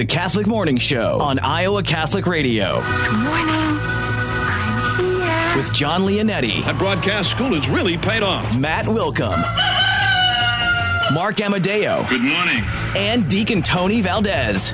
The Catholic Morning Show on Iowa Catholic Radio. Good morning. I'm here. With Jon Leonetti. That broadcast school has really paid off. Matt Wilkham. Mark Amadeo. Good morning. And Deacon Tony Valdez.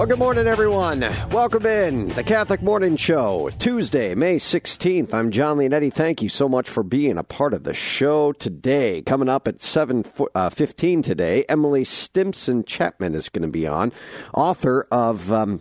Well, good morning, everyone. Welcome in the Catholic Morning Show, Tuesday, May 16th. I'm Jon Leonetti. Thank you so much for being a part of the show today. Coming up at 7.15 uh, today, Emily Stimpson Chapman is going to be on, author of... Um,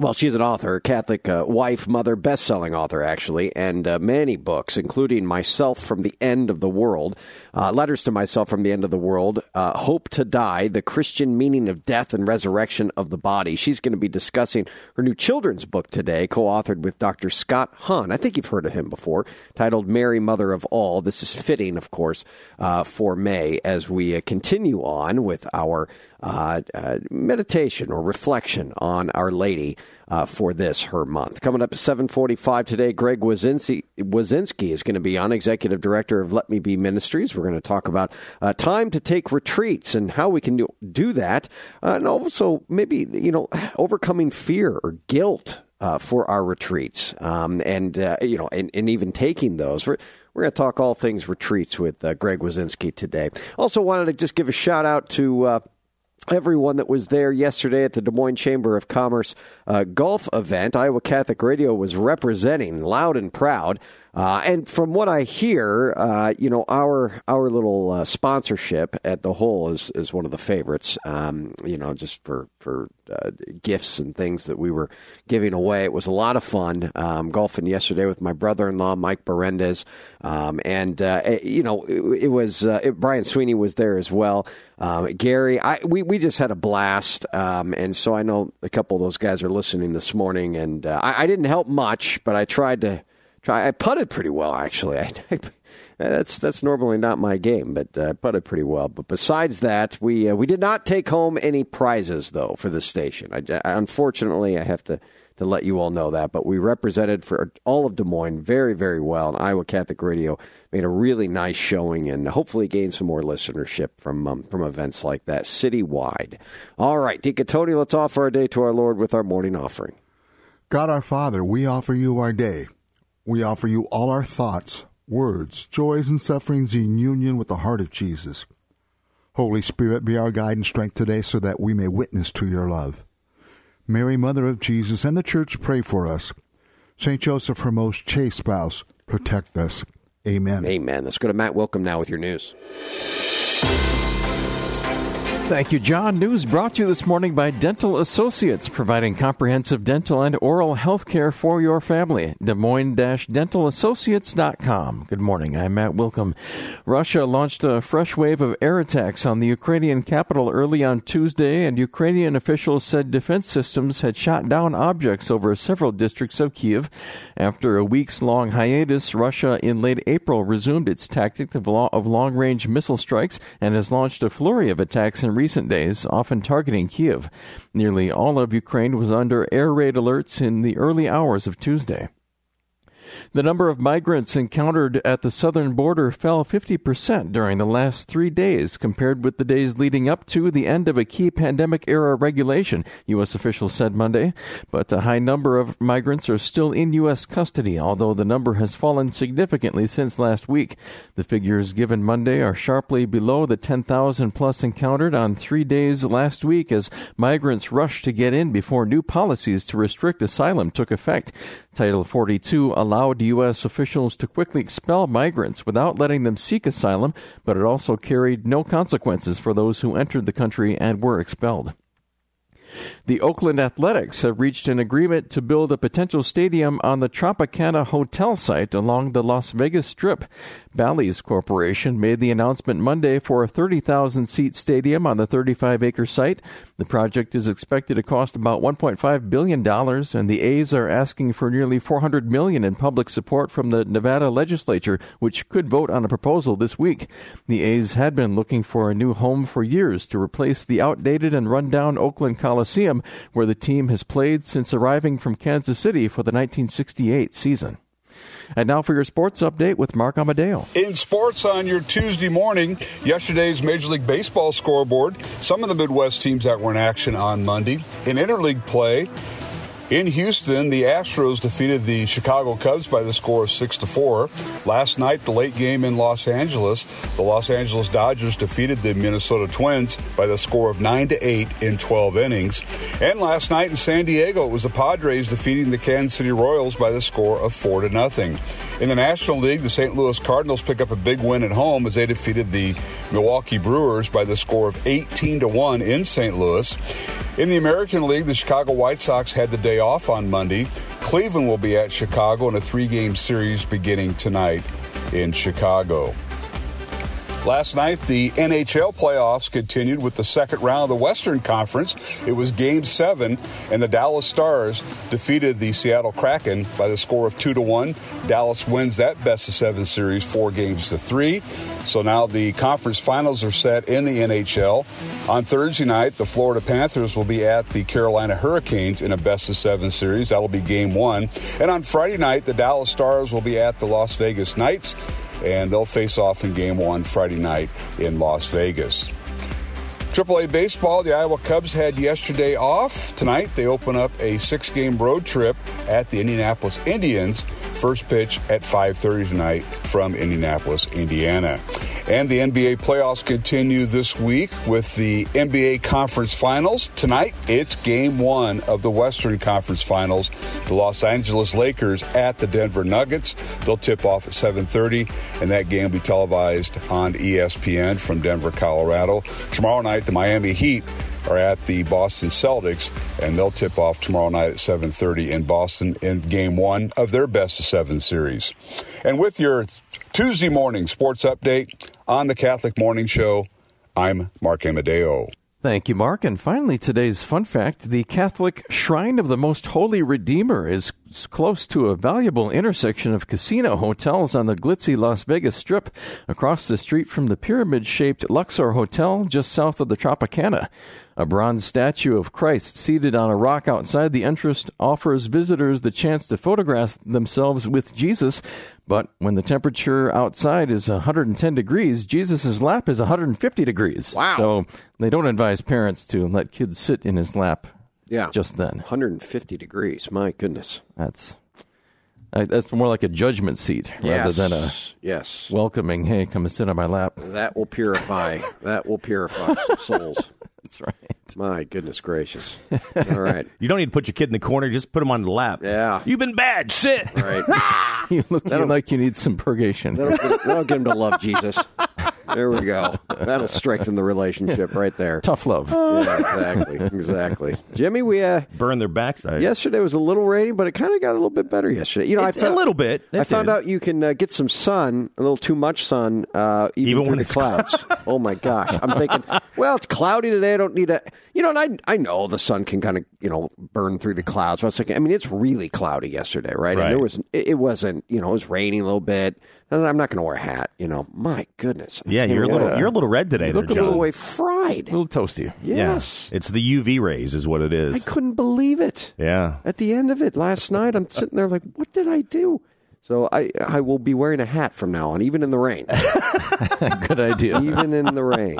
well, she's an author, Catholic uh, wife, mother, best-selling author, actually, and uh, many books, including Myself from the End of the World, uh, Letters to Myself from the End of the World, uh, Hope to Die, The Christian Meaning of Death and Resurrection of the Body. She's going to be discussing her new children's book today, co-authored with Dr. Scott Hahn. I think you've heard of him before, titled Mary, Mother of All. This is fitting, of course, uh, for May as we uh, continue on with our uh, uh, meditation or reflection on Our Lady uh, for this her month. Coming up at 7:45 today, Greg Wasinski, is going to be on, Executive Director of Let Me Be Ministries. We're going to talk about uh, time to take retreats and how we can do, do that, uh, and also maybe you know overcoming fear or guilt. Uh, for our retreats, um, and you know, and, and even taking those, we're we're going to talk all things retreats with Greg Wasinski today. Also, wanted to just give a shout out to everyone that was there yesterday at the Des Moines Chamber of Commerce uh, golf event. Iowa Catholic Radio was representing loud and proud. Uh, and from what I hear, uh, you know, our our little uh, sponsorship at the hole is, is one of the favorites. Um, you know, just for for uh, gifts and things that we were giving away. It was a lot of fun um, golfing yesterday with my brother in law Mike Berendez, um, and uh, it, you know, it, it was uh, it, Brian Sweeney was there as well. Um, Gary, I, we we just had a blast, um, and so I know a couple of those guys are listening this morning, and I, I didn't help much, but I tried to try. I putted pretty well, actually. I, that's that's normally not my game, but I uh, putted pretty well. But besides that, we uh, we did not take home any prizes though for the station. I, unfortunately, I have to to let you all know that. But we represented for all of Des Moines very very well, and Iowa Catholic Radio made a really nice showing, and hopefully gained some more listenership from um, from events like that citywide. All right, Deacon Tony, let's offer our day to our Lord with our morning offering. God our Father, we offer you our day. We offer you all our thoughts, words, joys, and sufferings in union with the heart of Jesus. Holy Spirit, be our guide and strength today so that we may witness to your love. Mary, Mother of Jesus, and the Church pray for us. St. Joseph, her most chaste spouse, protect us. Amen. Amen. Let's go to Matt Wilkham now with your news. Thank you, Jon. News brought to you this morning by Dental Associates, providing comprehensive dental and oral health care for your family. Des Moines-dentalassociates.com. Good morning. I'm Matt Wilkham. Russia launched a fresh wave of air attacks on the Ukrainian capital early on Tuesday, and Ukrainian officials said defense systems had shot down objects over several districts of Kiev. After a weeks long hiatus, Russia in late April resumed its tactic of long range missile strikes and has launched a flurry of attacks in recent days, often targeting Kiev. Nearly all of Ukraine was under air raid alerts in the early hours of Tuesday. The number of migrants encountered at the southern border fell 50% during the last three days compared with the days leading up to the end of a key pandemic era regulation, U.S. officials said Monday. But a high number of migrants are still in U.S. custody, although the number has fallen significantly since last week. The figures given Monday are sharply below the 10,000 plus encountered on three days last week as migrants rushed to get in before new policies to restrict asylum took effect. Title 42 allowed U.S. officials to quickly expel migrants without letting them seek asylum, but it also carried no consequences for those who entered the country and were expelled. The Oakland Athletics have reached an agreement to build a potential stadium on the Tropicana Hotel site along the Las Vegas Strip. Bally's Corporation made the announcement Monday for a 30,000 seat stadium on the 35 acre site. The project is expected to cost about $1.5 billion, and the A's are asking for nearly 400 million in public support from the Nevada legislature, which could vote on a proposal this week. The A's had been looking for a new home for years to replace the outdated and rundown Oakland Coliseum, where the team has played since arriving from Kansas City for the 1968 season. And now for your sports update with Mark Amadeo. In sports on your Tuesday morning, yesterday's Major League Baseball scoreboard, some of the Midwest teams that were in action on Monday. In interleague play, in Houston, the Astros defeated the Chicago Cubs by the score of 6 to 4. Last night, the late game in Los Angeles, the Los Angeles Dodgers defeated the Minnesota Twins by the score of 9 to 8 in 12 innings. And last night in San Diego, it was the Padres defeating the Kansas City Royals by the score of 4 to nothing. In the National League, the St. Louis Cardinals pick up a big win at home as they defeated the Milwaukee Brewers by the score of 18 to 1 in St. Louis. In the American League, the Chicago White Sox had the day off on Monday. Cleveland will be at Chicago in a three game series beginning tonight in Chicago. Last night, the NHL playoffs continued with the second round of the Western Conference. It was game seven, and the Dallas Stars defeated the Seattle Kraken by the score of two to one. Dallas wins that best of seven series, four games to three. So now the conference finals are set in the NHL. On Thursday night, the Florida Panthers will be at the Carolina Hurricanes in a best of seven series. That'll be game one. And on Friday night, the Dallas Stars will be at the Las Vegas Knights and they'll face off in game one Friday night in Las Vegas. AAA baseball, the Iowa Cubs had yesterday off. Tonight, they open up a six-game road trip at the Indianapolis Indians. First pitch at 5:30 tonight from Indianapolis, Indiana. And the NBA playoffs continue this week with the NBA Conference Finals. Tonight, it's game one of the Western Conference Finals. The Los Angeles Lakers at the Denver Nuggets. They'll tip off at 7:30, and that game will be televised on ESPN from Denver, Colorado. Tomorrow night, the Miami Heat are at the Boston Celtics, and they'll tip off tomorrow night at 7:30 in Boston in Game One of their best of seven series. And with your Tuesday morning sports update on the Catholic Morning Show, I'm Mark Amadeo. Thank you, Mark. And finally, today's fun fact the Catholic Shrine of the Most Holy Redeemer is close to a valuable intersection of casino hotels on the glitzy Las Vegas Strip, across the street from the pyramid shaped Luxor Hotel just south of the Tropicana. A bronze statue of Christ seated on a rock outside the entrance offers visitors the chance to photograph themselves with Jesus. But when the temperature outside is 110 degrees, Jesus' lap is 150 degrees. Wow. So they don't advise parents to let kids sit in his lap Yeah. just then. 150 degrees. My goodness. That's that's more like a judgment seat rather yes. than a yes. welcoming, hey, come and sit on my lap. That will purify. that will purify some souls. That's right. My goodness gracious. All right. You don't need to put your kid in the corner. Just put him on the lap. Yeah. You've been bad. Sit. Right. You look like you need some purgation. That'll, get- that'll get him to love Jesus. There we go. That'll strengthen the relationship right there. Tough love. Yeah, exactly. Exactly. Jimmy, we uh, Burn their backside. yesterday was a little rainy, but it kind of got a little bit better yesterday. You know, It's I found, a little bit. I It found out you can uh, get some sun, a little too much sun, uh, even, Even when the it's clouds. oh my gosh! I'm thinking, well, it's cloudy today. I don't need a, you know, and I I know the sun can kind of you know burn through the clouds. But I was thinking, I mean, it's really cloudy yesterday, right? And there was it, it wasn't, you know, it was raining a little bit. I'm not going to wear a hat. You know, my goodness. Yeah, you're a little. You're a little red today. You there, look a little way fried. A little toasty. Yeah. Yes. It's the UV rays, is what it is. I couldn't believe it. yeah. At the end of it last night, I'm sitting there like, what did I do? So I, I will be wearing a hat from now on, even in the rain. Good idea. even in the rain.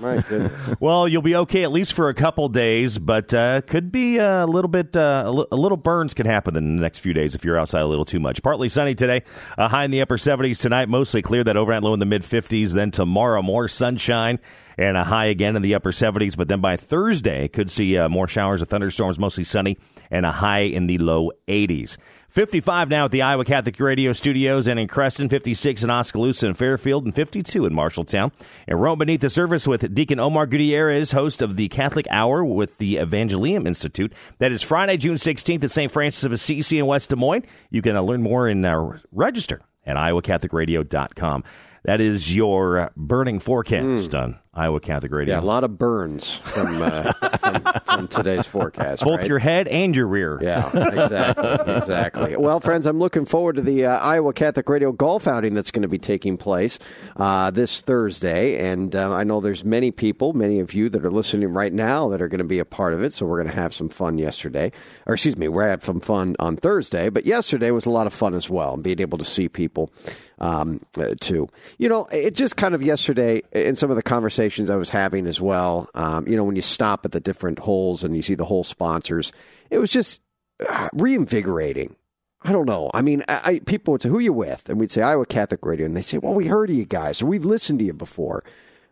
My goodness. Well, you'll be okay at least for a couple days, but uh, could be a little bit. Uh, a, little burns can happen in the next few days if you're outside a little too much. Partly sunny today, a high in the upper 70s tonight, mostly clear. That overnight low in the mid 50s. Then tomorrow, more sunshine and a high again in the upper 70s. But then by Thursday, could see uh, more showers or thunderstorms, mostly sunny, and a high in the low 80s. 55 now at the Iowa Catholic Radio Studios and in Creston, 56 in Oskaloosa and Fairfield, and 52 in Marshalltown. And Rome beneath the surface with Deacon Omar Gutierrez, host of the Catholic Hour with the Evangelium Institute. That is Friday, June 16th at St. Francis of Assisi in West Des Moines. You can uh, learn more and uh, register at iowacatholicradio.com. That is your uh, burning forecast on Iowa Catholic Radio. Yeah, a lot of burns from, uh, from, from today's forecast. Both right? your head and your rear. Yeah, exactly, exactly. Well, friends, I'm looking forward to the uh, Iowa Catholic Radio golf outing that's going to be taking place uh, this Thursday, and uh, I know there's many people, many of you that are listening right now that are going to be a part of it. So we're going to have some fun yesterday, or excuse me, we had some fun on Thursday, but yesterday was a lot of fun as well, and being able to see people um, too. You know, it just kind of yesterday in some of the conversations I was having as well. Um, you know, when you stop at the different holes and you see the whole sponsors, it was just uh, reinvigorating. I don't know. I mean, I, I, people would say, "Who you with?" And we'd say Iowa Catholic Radio, and they say, "Well, we heard of you guys, or we've listened to you before."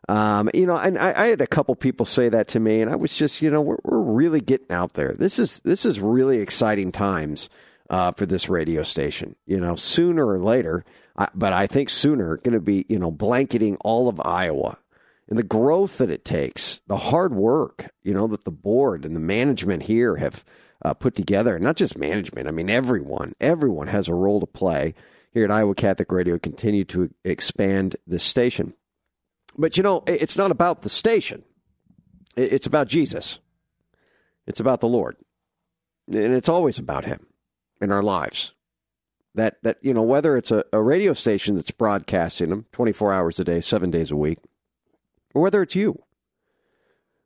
Um, you know, and I, I, had a couple people say that to me, and I was just, you know, we're, we're really getting out there. This is this is really exciting times uh, for this radio station. You know, sooner or later, but I think sooner going to be, you know, blanketing all of Iowa and the growth that it takes, the hard work, you know, that the board and the management here have uh, put together. And not just management, I mean, everyone, everyone has a role to play here at Iowa Catholic Radio. Continue to expand this station. But, you know, it's not about the station, it's about Jesus, it's about the Lord. And it's always about Him in our lives that that you know whether it's a, a radio station that's broadcasting them 24 hours a day seven days a week or whether it's you.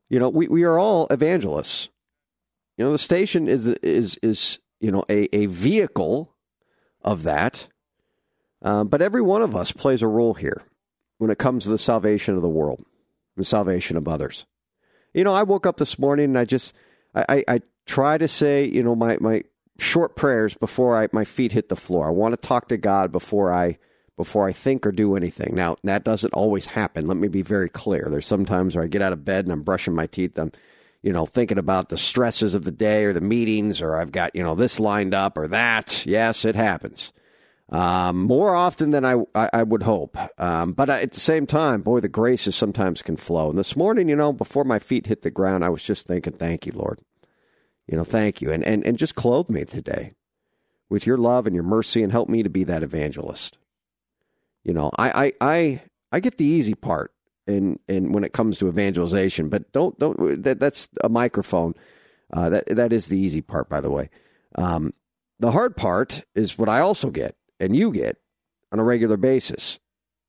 You know we, we are all evangelists. You know the station is is is you know a, a vehicle of that. Uh, but every one of us plays a role here when it comes to the salvation of the world the salvation of others. You know i woke up this morning and i just i i, I try to say you know my my short prayers before I, my feet hit the floor. I want to talk to God before I before I think or do anything. Now that doesn't always happen. Let me be very clear. There's sometimes where I get out of bed and I'm brushing my teeth. I'm you know thinking about the stresses of the day or the meetings or I've got you know this lined up or that. Yes, it happens. Um, more often than I, I, I would hope. Um, but at the same time, boy, the graces sometimes can flow. And this morning, you know, before my feet hit the ground, I was just thinking, thank you, Lord. You know, thank you. And, and, and just clothe me today with your love and your mercy and help me to be that evangelist. You know, I, I, I, I get the easy part in, in when it comes to evangelization, but don't, don't, that, that's a microphone. Uh, that, that is the easy part, by the way. Um, the hard part is what I also get and you get on a regular basis.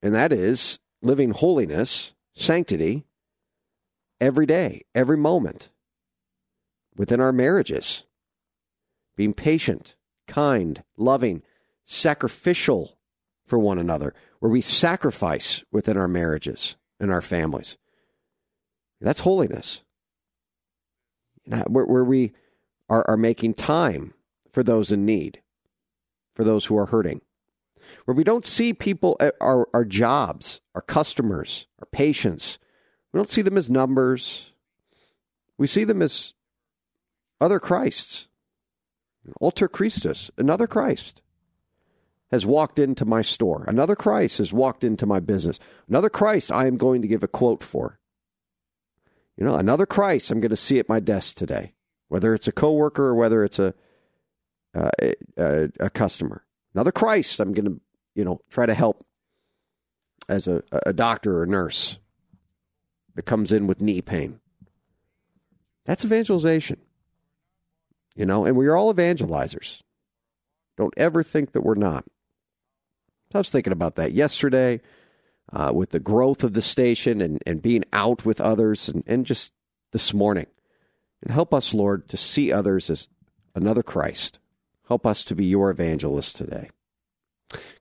And that is living holiness, sanctity every day, every moment within our marriages. Being patient, kind, loving, sacrificial for one another, where we sacrifice within our marriages and our families. That's holiness. Where, where we are, are making time for those in need, for those who are hurting. Where we don't see people, uh, our, our jobs, our customers, our patients, we don't see them as numbers. We see them as other Christs. Alter Christus, another Christ, has walked into my store. Another Christ has walked into my business. Another Christ I am going to give a quote for. You know, another Christ I'm going to see at my desk today, whether it's a coworker or whether it's a uh, a, a, customer. Another Christ I'm going to, you know, try to help as a, a doctor or nurse that comes in with knee pain. That's evangelization. You know, and we are all evangelizers. Don't ever think that we're not. I was thinking about that yesterday uh, with the growth of the station and, and being out with others, and, and just this morning. And help us, Lord, to see others as another Christ. Help us to be your evangelists today.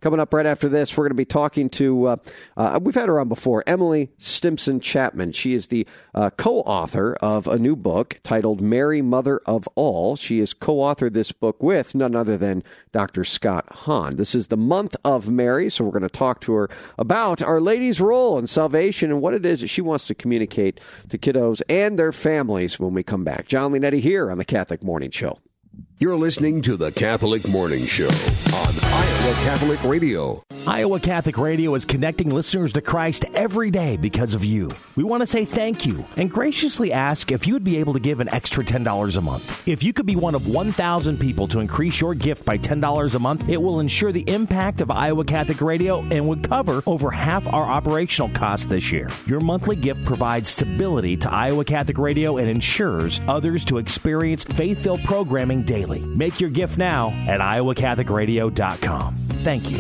Coming up right after this, we're going to be talking to, uh, uh, we've had her on before, Emily Stimpson Chapman. She is the uh, co author of a new book titled Mary, Mother of All. She has co authored this book with none other than Dr. Scott Hahn. This is the month of Mary, so we're going to talk to her about Our Lady's role in salvation and what it is that she wants to communicate to kiddos and their families when we come back. Jon Leonetti here on the Catholic Morning Show. You're listening to the Catholic Morning Show on Iowa Catholic Radio. Iowa Catholic Radio is connecting listeners to Christ every day because of you. We want to say thank you and graciously ask if you would be able to give an extra $10 a month. If you could be one of 1,000 people to increase your gift by $10 a month, it will ensure the impact of Iowa Catholic Radio and would cover over half our operational costs this year. Your monthly gift provides stability to Iowa Catholic Radio and ensures others to experience faith filled programming daily. Make your gift now at iowacatholicradio.com. Thank you.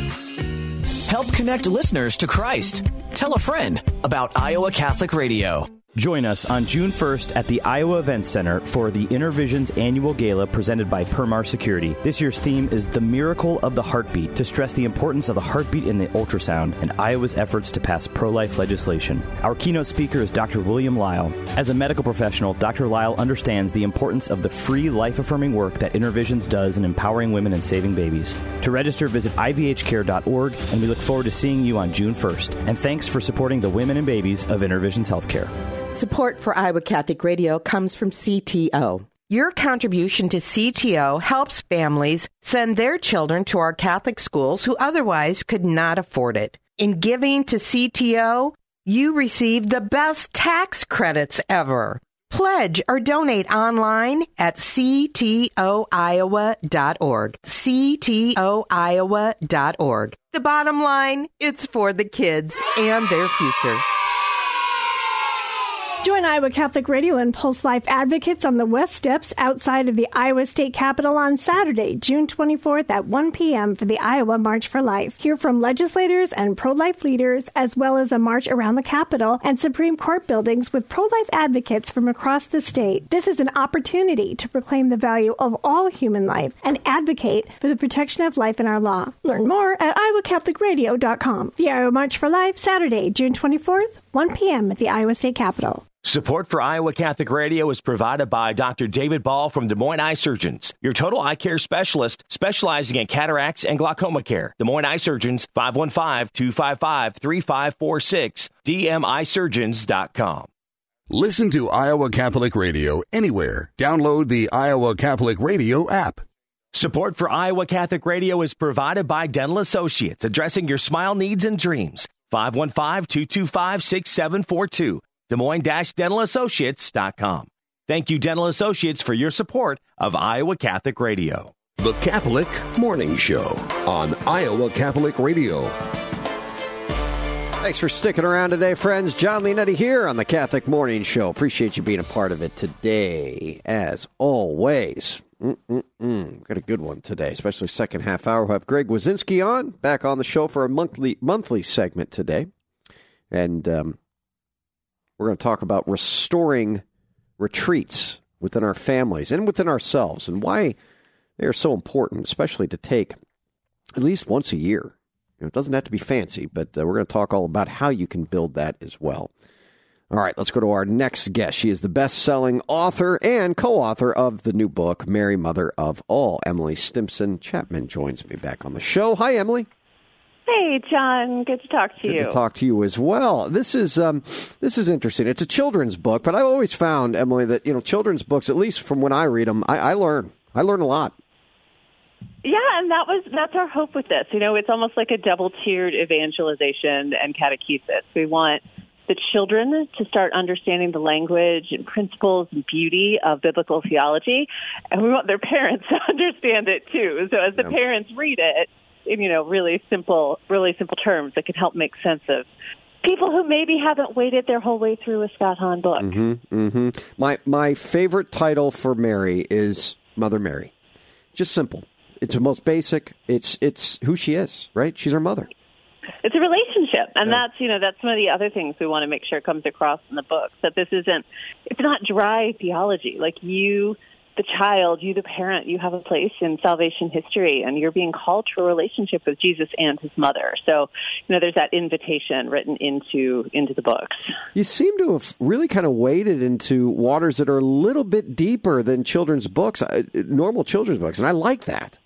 Help connect listeners to Christ. Tell a friend about Iowa Catholic Radio. Join us on June 1st at the Iowa Event Center for the InnerVisions annual gala presented by Per Mar Security. This year's theme is The Miracle of the Heartbeat to stress the importance of the heartbeat in the ultrasound and Iowa's efforts to pass pro life legislation. Our keynote speaker is Dr. William Lyle. As a medical professional, Dr. Lyle understands the importance of the free life affirming work that InnerVisions does in empowering women and saving babies. To register, visit ivhcare.org, and we look forward to seeing you on June 1st. And thanks for supporting the women and babies of InnerVisions Healthcare. Support for Iowa Catholic Radio comes from CTO. Your contribution to CTO helps families send their children to our Catholic schools who otherwise could not afford it. In giving to CTO, you receive the best tax credits ever. Pledge or donate online at ctoiowa.org. ctoiowa.org. The bottom line, it's for the kids and their future. Join Iowa Catholic Radio and Pulse Life advocates on the West Steps outside of the Iowa State Capitol on Saturday, June 24th at 1 p.m. for the Iowa March for Life. Hear from legislators and pro life leaders, as well as a march around the Capitol and Supreme Court buildings with pro life advocates from across the state. This is an opportunity to proclaim the value of all human life and advocate for the protection of life in our law. Learn more at iowacatholicradio.com. The Iowa March for Life, Saturday, June 24th, 1 p.m. at the Iowa State Capitol. Support for Iowa Catholic Radio is provided by Dr. David Ball from Des Moines Eye Surgeons, your total eye care specialist specializing in cataracts and glaucoma care. Des Moines Eye Surgeons, 515-255-3546, dmisurgeons.com. Listen to Iowa Catholic Radio anywhere. Download the Iowa Catholic Radio app. Support for Iowa Catholic Radio is provided by Dental Associates, addressing your smile needs and dreams. 515-225-6742. Des Moines-DentalAssociates.com. Thank you, Dental Associates, for your support of Iowa Catholic Radio. The Catholic Morning Show on Iowa Catholic Radio. Thanks for sticking around today, friends. Jon Leonetti here on the Catholic Morning Show. Appreciate you being a part of it today, as always. Mm-mm-mm. Got a good one today, especially second half hour. We'll have Greg Wasinski on, back on the show for a monthly monthly segment today. And um, we're going to talk about restoring retreats within our families and within ourselves and why they are so important, especially to take at least once a year. You know, it doesn't have to be fancy, but uh, we're going to talk all about how you can build that as well. All right, let's go to our next guest. She is the best selling author and co author of the new book, Mary, Mother of All. Emily Stimpson Chapman joins me back on the show. Hi, Emily. Hey, Jon. Good to talk to Good you. Good to talk to you as well. This is um, this is interesting. It's a children's book, but I've always found Emily that you know children's books, at least from when I read them, I, I learn. I learn a lot. Yeah, and that was that's our hope with this. You know, it's almost like a double tiered evangelization and catechesis. We want the children to start understanding the language and principles and beauty of biblical theology, and we want their parents to understand it too. So as the Yeah. parents read it in you know really simple, really simple terms that can help make sense of people who maybe haven't waited their whole way through a Scott Hahn book. hmm hmm My my favorite title for Mary is Mother Mary. Just simple. It's the most basic. It's it's who she is, right? She's our mother. It's a relationship, and Yeah. that's you know that's one of the other things we want to make sure comes across in the book. That this isn't it's not dry theology. Like you, the child, you, the parent, you have a place in salvation history, and you're being called to a relationship with Jesus and His mother. So you know there's that invitation written into into the books. You seem to have really kind of waded into waters that are a little bit deeper than children's books, uh, normal children's books, and I like that.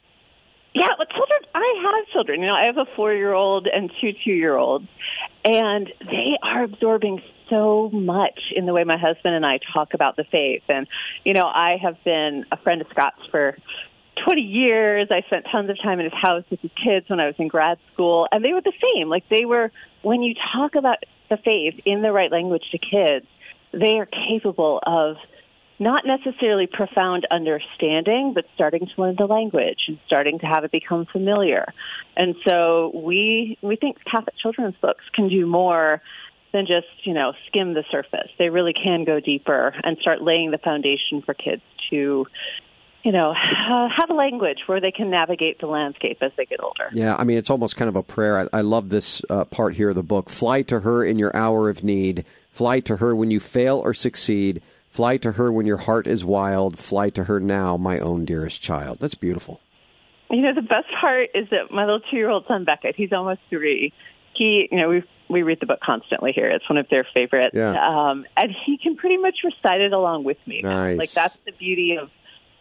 Yeah, well, children. I have children. You know, I have a four-year-old and two two-year-olds, and they are absorbing so much in the way my husband and I talk about the faith. And you know, I have been a friend of Scott's for 20 years. I spent tons of time in his house with his kids when I was in grad school, and they were the same. Like they were, when you talk about the faith in the right language to kids, they are capable of not necessarily profound understanding, but starting to learn the language and starting to have it become familiar. And so we we think Catholic children's books can do more than just you know skim the surface. They really can go deeper and start laying the foundation for kids to you know, uh, have a language where they can navigate the landscape as they get older. Yeah, I mean, it's almost kind of a prayer. I, I love this uh, part here of the book. Fly to her in your hour of need. Fly to her when you fail or succeed. Fly to her when your heart is wild. Fly to her now, my own dearest child. That's beautiful. You know, the best part is that my little two-year-old son Beckett, he's almost three. He, you know, we we read the book constantly here. It's one of their favorites. Yeah. Um, and he can pretty much recite it along with me. Nice. Like that's the beauty of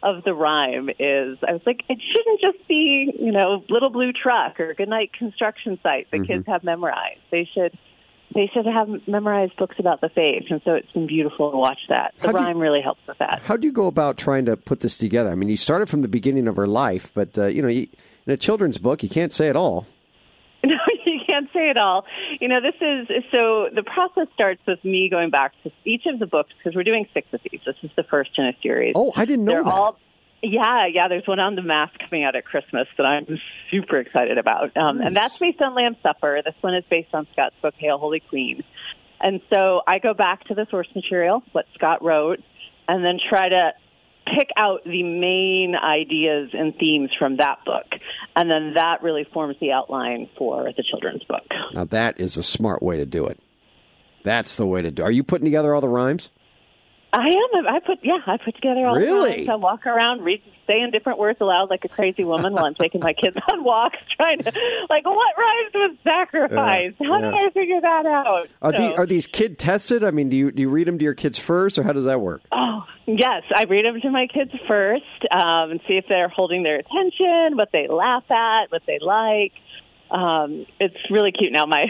of the rhyme is I was like, it shouldn't just be, you know, little blue truck or goodnight construction site that Mm-hmm. kids have memorized. They should they said should have memorized books about the faith, and so it's been beautiful to watch that. The do you- rhyme really helps with that. How do you go about trying to put this together? I mean, you started from the beginning of her life, but uh, you know, you, in a children's book, you can't say it all. No, you can't say it all. You know, this is so the process starts with me going back to each of the books because we're doing six of these. This is the first in a series. Oh, I didn't know They're that. all yeah, yeah. There's one on the mask coming out at Christmas that I'm super excited about, um, and that's based on Lamb's Supper. This one is based on Scott's book Hail Holy Queen, and so I go back to the source material, what Scott wrote, and then try to pick out the main ideas and themes from that book, and then that really forms the outline for the children's book. Now that is a smart way to do it. That's the way to do. Are you putting together all the rhymes? I am. I put yeah. I put together all Really? the. I walk around, read, saying different words aloud like a crazy woman while I'm taking my kids on walks, trying to like what rhymes with sacrifice. Yeah, How yeah. do I figure that out? Are, So- the, are these kid tested? I mean, do you do you read them to your kids first, or how does that work? Oh, yes. I read them to my kids first um, and see if they're holding their attention, what they laugh at, what they like. Um, it's really cute. Now, my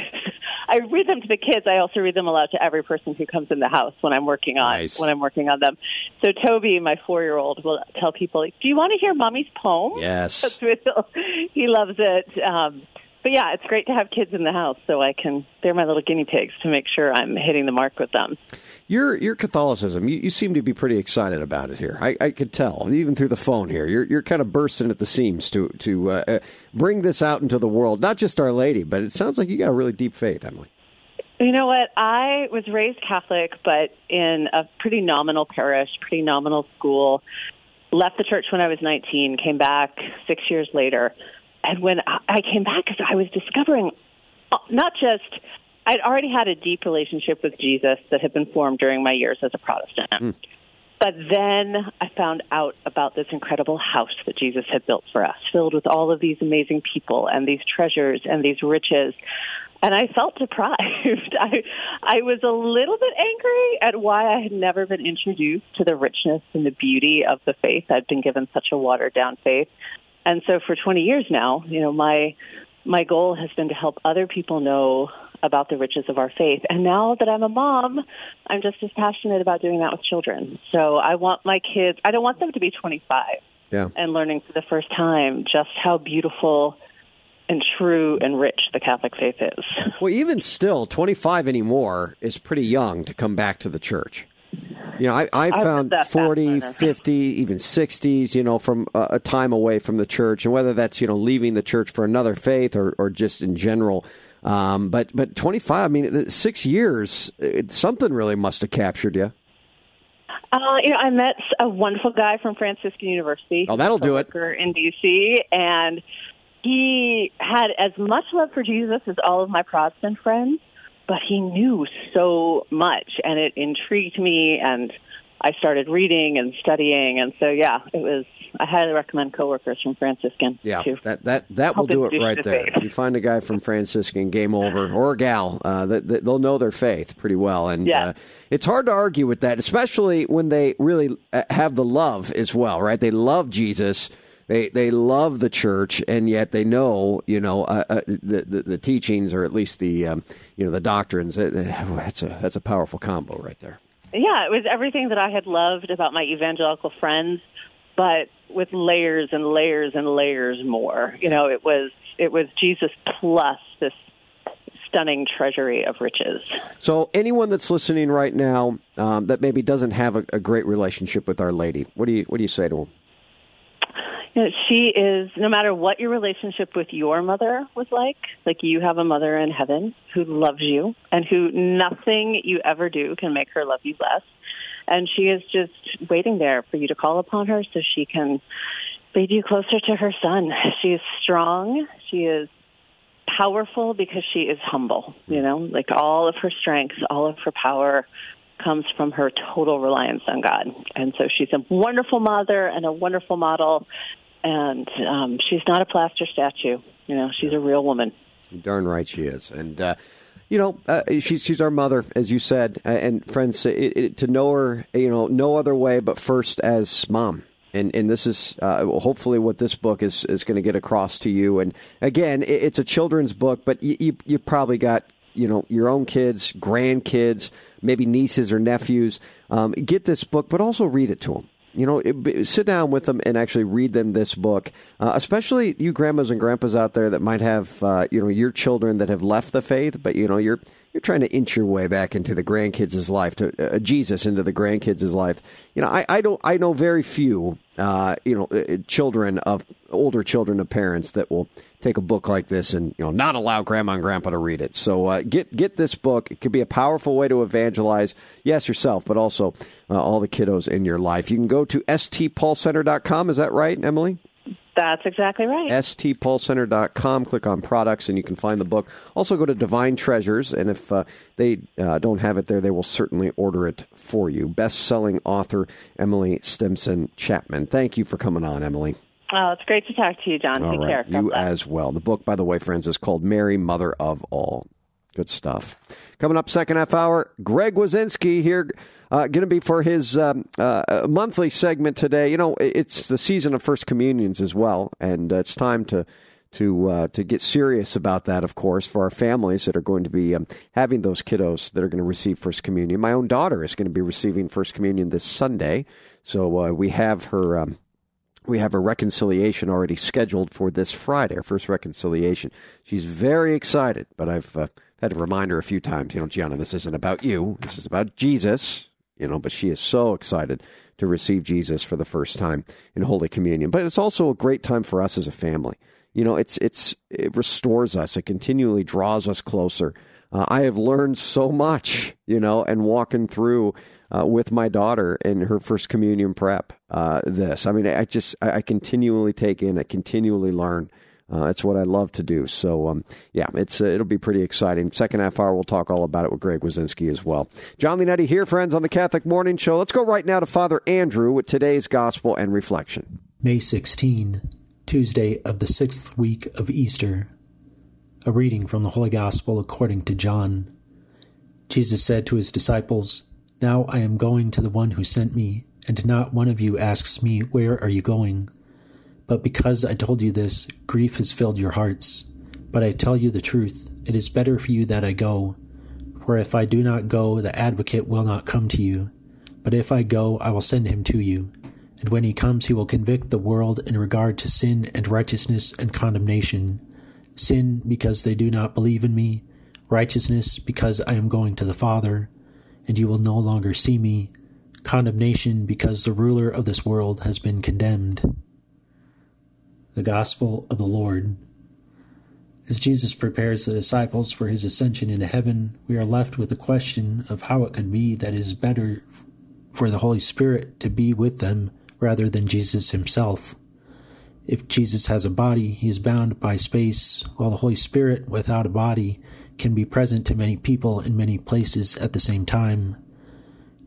I read them to the kids. I also read them aloud to every person who comes in the house when I'm working on Nice. when I'm working on them. So Toby, my four year old, will tell people, like, "Do you want to hear Mommy's poem?" Yes. He loves it. Um, but yeah, it's great to have kids in the house so I can. They're my little guinea pigs to make sure I'm hitting the mark with them. Your your Catholicism, you, you seem to be pretty excited about it here. I, I could tell, even through the phone here. You're you're kind of bursting at the seams to to uh, uh, bring this out into the world. Not just Our Lady, but it sounds like you got a really deep faith, Emily. You know what? I was raised Catholic, but in a pretty nominal parish, pretty nominal school. Left the church when I was 19, came back six years later. And when I came back, because I was discovering uh, not just, I'd already had a deep relationship with Jesus that had been formed during my years as a Protestant. But then I found out about this incredible house that Jesus had built for us, filled with all of these amazing people and these treasures and these riches. And I felt deprived. I I was a little bit angry at why I had never been introduced to the richness and the beauty of the faith. I'd been given such a watered down faith. And so for 20 years now, you know, my my goal has been to help other people know about the riches of our faith. And now that I'm a mom, I'm just as passionate about doing that with children. So I want my kids, I don't want them to be 25 Yeah. and learning for the first time just how beautiful and true and rich the Catholic faith is. Well, even still, 25 anymore is pretty young to come back to the church. You know, I, I found heard 40, 50, even 60s, you know, from a, a time away from the church, and whether that's, you know, leaving the church for another faith or, or just in general. Um, but, but 25, I mean, six years, it, something really must have captured you. Uh, you know, I met a wonderful guy from Franciscan University. Oh, that'll do it. In D.C., and he had as much love for Jesus as all of my Protestant friends, but he knew so much, and it intrigued me, and I started reading and studying, and so yeah, it was. I highly recommend coworkers from Franciscan. Yeah, too. that that that will do it right there. faith. You find a guy from Franciscan, game over, or a gal, uh, that, that they'll know their faith pretty well, and Yeah. uh, it's hard to argue with that, especially when they really uh, have the love as well, right? They love Jesus. They, they love the church, and yet they know, you know, uh, uh, the, the the teachings, or at least the, um, you know, the doctrines. Uh, uh, That's a that's a powerful combo right there. Yeah, it was everything that I had loved about my evangelical friends, but with layers and layers and layers more. You know, it was it was Jesus plus this stunning treasury of riches. So, anyone that's listening right now um, that maybe doesn't have a, a, great relationship with Our Lady, what do you what do you say to them? She is no matter what your relationship with your mother was like. Like you have a mother in heaven who loves you, and who nothing you ever do can make her love you less. And she is just waiting there for you to call upon her so she can lead you closer to her son. She is strong. She is powerful because she is humble, you know, like all of her strength, all of her power comes from her total reliance on God. And so she's a wonderful mother and a wonderful model. And um, she's not a plaster statue. You know, she's a real woman. Darn right she is. And, uh, you know, uh, she's she's our mother, as you said, uh, and friends. It, it, to know her, you know, no other way but first as mom and and this is uh, hopefully what this book is is going to get across to you. And again, it, it's a children's book, but you, you you probably got you know your own kids, grandkids, maybe nieces or nephews. Um, get this book, but also read it to them. You know, it, sit down with them and actually read them this book. Uh, especially you grandmas and grandpas out there that might have uh, you know your children that have left the faith, but you know you're you're trying to inch your way back into the grandkids' life, to uh, Jesus into the grandkids' life. You know, I, I don't, I know very few, uh, you know, uh, children of older children of parents that will take a book like this and you know not allow grandma and grandpa to read it. So uh, get get this book. It could be a powerful way to evangelize, yes, yourself, but also uh, all the kiddos in your life. You can go to stpaulcenter.com. Is that right, Emily? That's exactly right. stpaulcenter.com. Click on products and you can find the book. Also, go to Divine Treasures, and if uh, they uh, don't have it there, they will certainly order it for you. Best selling author Emily Stimpson Chapman. Thank you for coming on, Emily. Oh, it's great to talk to you, Jon. All Take right. care. You as well. The book, by the way, friends, is called Mary, Mother of All. Good stuff. Coming up, second half hour, Greg Wasinski here uh, going to be for his um, uh, monthly segment today. You know, it's the season of First Communions as well, and uh, it's time to to uh, to get serious about that. Of course, for our families that are going to be um, having those kiddos that are going to receive First Communion. My own daughter is going to be receiving First Communion this Sunday, so uh, we have her. Um, we have a reconciliation already scheduled for this Friday, our first reconciliation. She's very excited, but I've uh, had to remind her a few times, you know, Gianna, this isn't about you. This is about Jesus you know, but she is so excited to receive Jesus for the first time in Holy Communion. But it's also a great time for us as a family. You know, it's it's it restores us. It continually draws us closer. Uh, I have learned so much, you know, and walking through uh, with my daughter in her first communion prep. Uh, this, I mean, I just I, I continually take in, I continually learn. Uh, it's what I love to do. So, um, yeah, it's uh, it'll be pretty exciting. Second half hour, we'll talk all about it with Greg Wasinski as well. Jon Leonetti here, friends, on the Catholic Morning Show. Let's go right now to Father Andrew with today's Gospel and Reflection. May 16, Tuesday of the sixth week of Easter. A reading from the Holy Gospel according to John. Jesus said to his disciples, Now I am going to the one who sent me, and not one of you asks me, Where are you going? But because I told you this, grief has filled your hearts. But I tell you the truth, it is better for you that I go. For if I do not go, the advocate will not come to you. But if I go, I will send him to you. And when he comes, he will convict the world in regard to sin and righteousness and condemnation. Sin, because they do not believe in me. Righteousness, because I am going to the Father, and you will no longer see me. Condemnation, because the ruler of this world has been condemned the gospel of the Lord. As Jesus prepares the disciples for his ascension into heaven, we are left with the question of how it could be that it is better for the Holy Spirit to be with them rather than Jesus himself. If Jesus has a body, he is bound by space, while the Holy Spirit, without a body, can be present to many people in many places at the same time.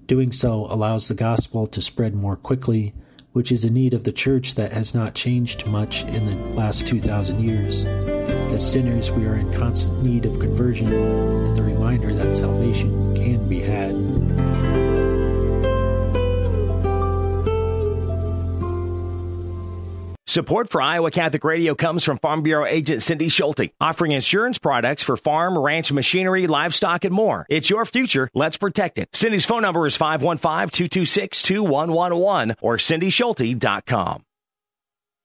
Doing so allows the gospel to spread more quickly which is a need of the church that has not changed much in the last 2,000 years. As sinners, we are in constant need of conversion and the reminder that salvation can be had. Support for Iowa Catholic Radio comes from Farm Bureau agent Cindy Schulte, offering insurance products for farm, ranch, machinery, livestock, and more. It's your future. Let's protect it. Cindy's phone number is 515-226-2111 or cindyschulte.com.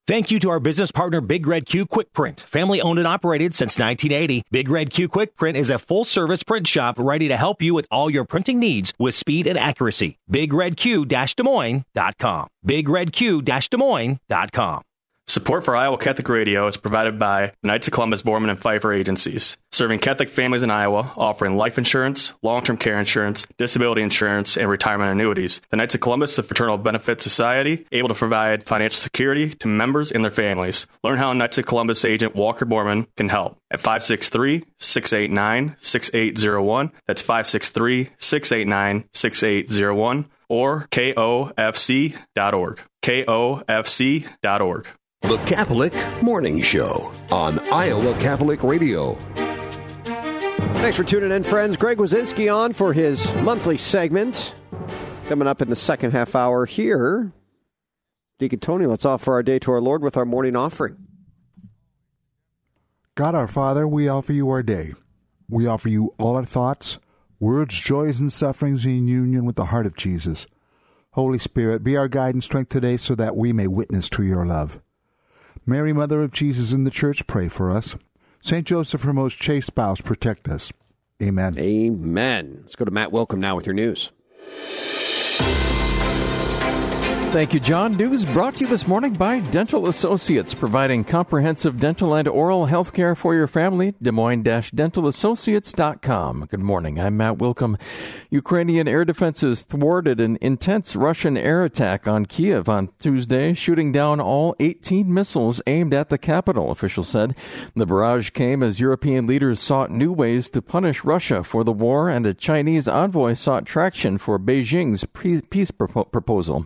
Thank you to our business partner, Big Red Q Quick Print. Family owned and operated since 1980, Big Red Q Quick Print is a full service print shop ready to help you with all your printing needs with speed and accuracy. BigRedQ-Des Moines.com. BigRedQ-Des Moines.com. Support for Iowa Catholic Radio is provided by Knights of Columbus, Borman, and Pfeiffer agencies, serving Catholic families in Iowa, offering life insurance, long-term care insurance, disability insurance, and retirement annuities. The Knights of Columbus a fraternal benefit society able to provide financial security to members and their families. Learn how Knights of Columbus agent Walker Borman can help at 563-689-6801. That's 563-689-6801 or kofc.org. kofc.org. The Catholic Morning Show on Iowa Catholic Radio. Thanks for tuning in, friends. Greg Wasinski on for his monthly segment. Coming up in the second half hour here. Deacon Tony, let's offer our day to our Lord with our morning offering. God our Father, we offer you our day. We offer you all our thoughts, words, joys, and sufferings in union with the heart of Jesus. Holy Spirit, be our guide and strength today so that we may witness to your love. Mary, Mother of Jesus in the Church, pray for us. St. Joseph, her most chaste spouse, protect us. Amen. Amen. Let's go to Matt Wilkham now with your news. Thank you, Jon. News brought to you this morning by Dental Associates, providing comprehensive dental and oral health care for your family. Des Moines-dentalassociates.com. Good morning. I'm Matt Wilkham. Ukrainian air defenses thwarted an intense Russian air attack on Kiev on Tuesday, shooting down all 18 missiles aimed at the capital, officials said. The barrage came as European leaders sought new ways to punish Russia for the war, and a Chinese envoy sought traction for Beijing's peace proposal.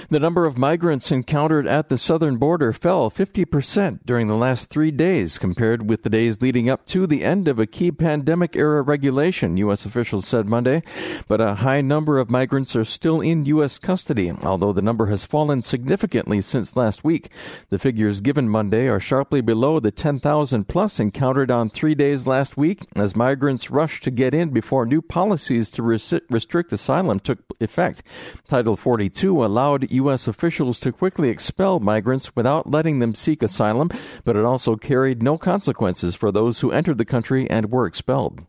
The number of migrants encountered at the southern border fell 50% during the last three days compared with the days leading up to the end of a key pandemic era regulation, U.S. officials said Monday. But a high number of migrants are still in U.S. custody, although the number has fallen significantly since last week. The figures given Monday are sharply below the 10,000 plus encountered on three days last week as migrants rushed to get in before new policies to restrict asylum took effect. Title 42 allowed U.S. officials to quickly expel migrants without letting them seek asylum, but it also carried no consequences for those who entered the country and were expelled.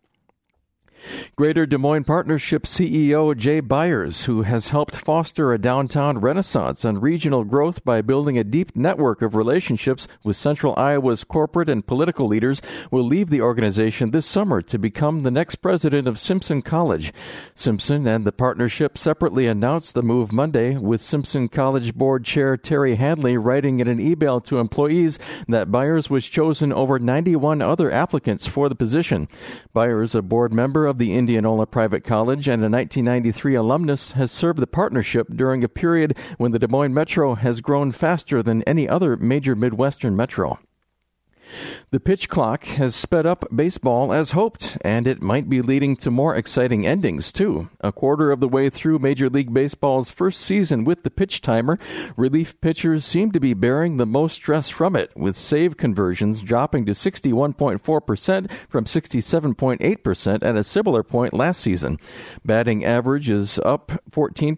Greater Des Moines Partnership CEO Jay Byers, who has helped foster a downtown renaissance and regional growth by building a deep network of relationships with Central Iowa's corporate and political leaders, will leave the organization this summer to become the next president of Simpson College. Simpson and the partnership separately announced the move Monday, with Simpson College Board Chair Terry Hadley writing in an email to employees that Byers was chosen over 91 other applicants for the position. Byers, a board member of the Indianola Private College and a 1993 alumnus, has served the partnership during a period when the Des Moines Metro has grown faster than any other major Midwestern metro. The pitch clock has sped up baseball as hoped, and it might be leading to more exciting endings, too. A quarter of the way through Major League Baseball's first season with the pitch timer, relief pitchers seem to be bearing the most stress from it, with save conversions dropping to 61.4% from 67.8% at a similar point last season. Batting average is up 14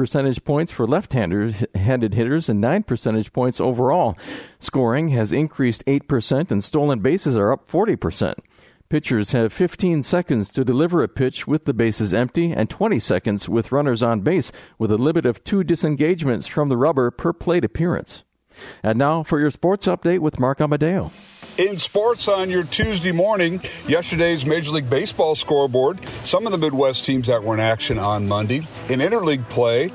percentage points for left-handed hitters and 9 percentage points overall. Scoring has increased 8% and stolen bases are up 40%. Pitchers have 15 seconds to deliver a pitch with the bases empty and 20 seconds with runners on base, with a limit of two disengagements from the rubber per plate appearance. And now for your sports update with Mark Amadeo. In sports on your Tuesday morning, yesterday's Major League Baseball scoreboard, some of the Midwest teams that were in action on Monday. In interleague play,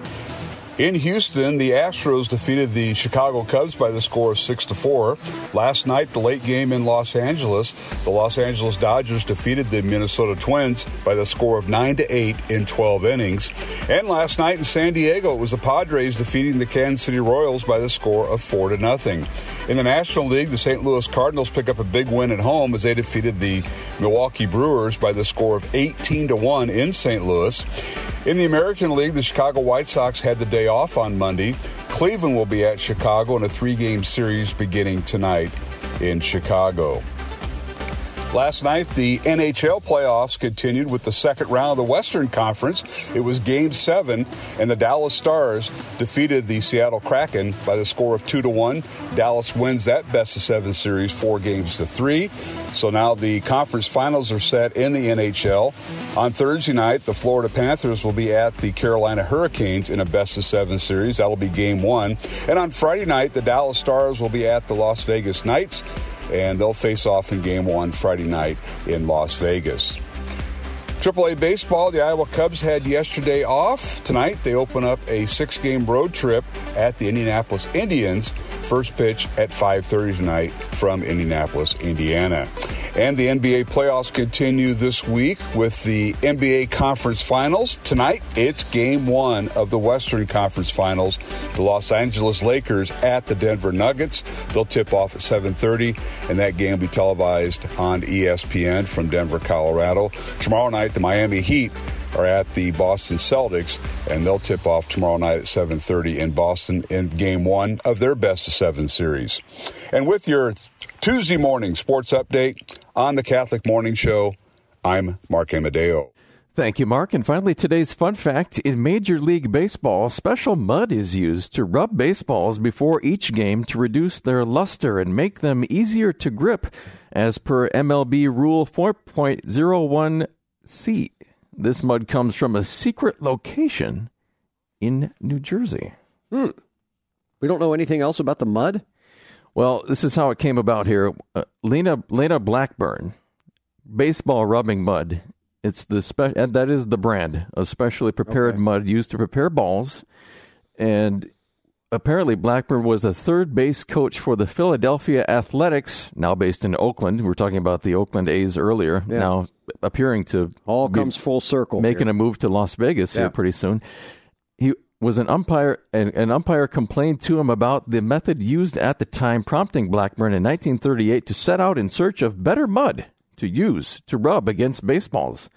in Houston, the Astros defeated the Chicago Cubs by the score of 6 to 4. Last night, the late game in Los Angeles, the Los Angeles Dodgers defeated the Minnesota Twins by the score of 9 to 8 in 12 innings. And last night in San Diego, it was the Padres defeating the Kansas City Royals by the score of 4 to nothing. In the National League, the St. Louis Cardinals pick up a big win at home as they defeated the Milwaukee Brewers by the score of 18 to 1 in St. Louis. In the American League, the Chicago White Sox had the day off on Monday. Cleveland will be at Chicago in a three game series beginning tonight in Chicago. Last night, the NHL playoffs continued with the second round of the Western Conference. It was game seven, and the Dallas Stars defeated the Seattle Kraken by the score of two to one. Dallas wins that best of seven series, four games to three. So now the conference finals are set in the NHL. On Thursday night, the Florida Panthers will be at the Carolina Hurricanes in a best of seven series. That'll be game one. And on Friday night, the Dallas Stars will be at the Las Vegas Knights and they'll face off in game one Friday night in Las Vegas. AAA baseball, the Iowa Cubs had yesterday off. Tonight, they open up a six-game road trip at the Indianapolis Indians. First pitch at 5:30 tonight from Indianapolis, Indiana. And the NBA playoffs continue this week with the NBA Conference Finals. Tonight, it's game one of the Western Conference Finals. The Los Angeles Lakers at the Denver Nuggets. They'll tip off at 7.30, and that game will be televised on ESPN from Denver, Colorado. Tomorrow night, the Miami Heat are at the Boston Celtics, and they'll tip off tomorrow night at 7:30 in Boston in Game One of their best of seven series. And with your Tuesday morning sports update on the Catholic Morning Show, I'm Mark Amadeo. Thank you, Mark. And finally, today's fun fact in Major League Baseball, special mud is used to rub baseballs before each game to reduce their luster and make them easier to grip, as per MLB Rule 4.01C. This mud comes from a secret location in New Jersey. Hmm. We don't know anything else about the mud? Well, this is how it came about here. Uh, Lena Lena Blackburne, baseball rubbing mud. It's the spe- and that is the brand of specially prepared mud used to prepare balls. And apparently, Blackburne was a third base coach for the Philadelphia Athletics, now based in Oakland. We were talking about the Oakland A's earlier. Yeah. Now appearing to All comes full circle. making here. a move to Las Vegas Yeah. here pretty soon. He was an umpire, and an umpire complained to him about the method used at the time, prompting Blackburne in 1938 to set out in search of better mud to use to rub against baseballs.